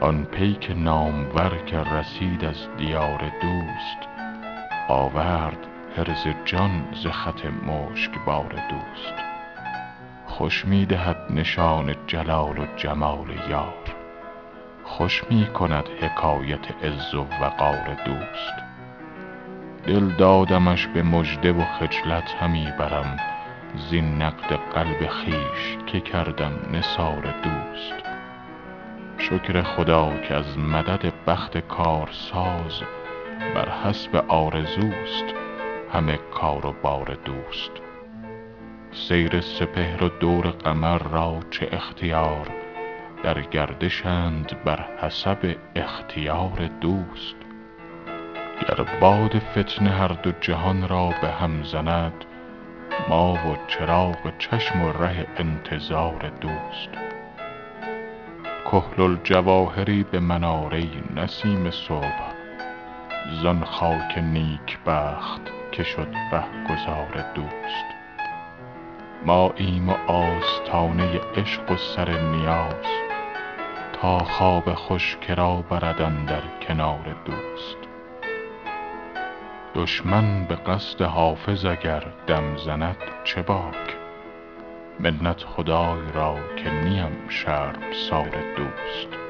آن پیک نامور که رسید از دیار دوست آورد حرز جان ز خط مشکبار دوست. خوش می دهد نشان جلال و جمال یار خوش می کند حکایت عز و وقار دوست. دل دادمش به مژده و خجلت همی برم زین نقد قلب خویش که کردم نثار دوست. شکر خدا که از مدد بخت کارساز بر حسب آرزوست همه کار و بار دوست. سیر سپهر و دور قمر را چه اختیار در گردشند بر حسب اختیار دوست. گر باد فتنه هر دو جهان را به هم زند ما و چراغ چشم و ره انتظار دوست. کحل الجواهری به مناره نسیم صبح. زان خاک نیکبخت که شد رهگذار دوست. ماییم و آستانه عشق و سر نیاز تا خواب خوش که را برد کنار دوست. دشمن به قصد حافظ اگر دم زند چه باک؟ منت خدای را که نیم شرمسار دوست.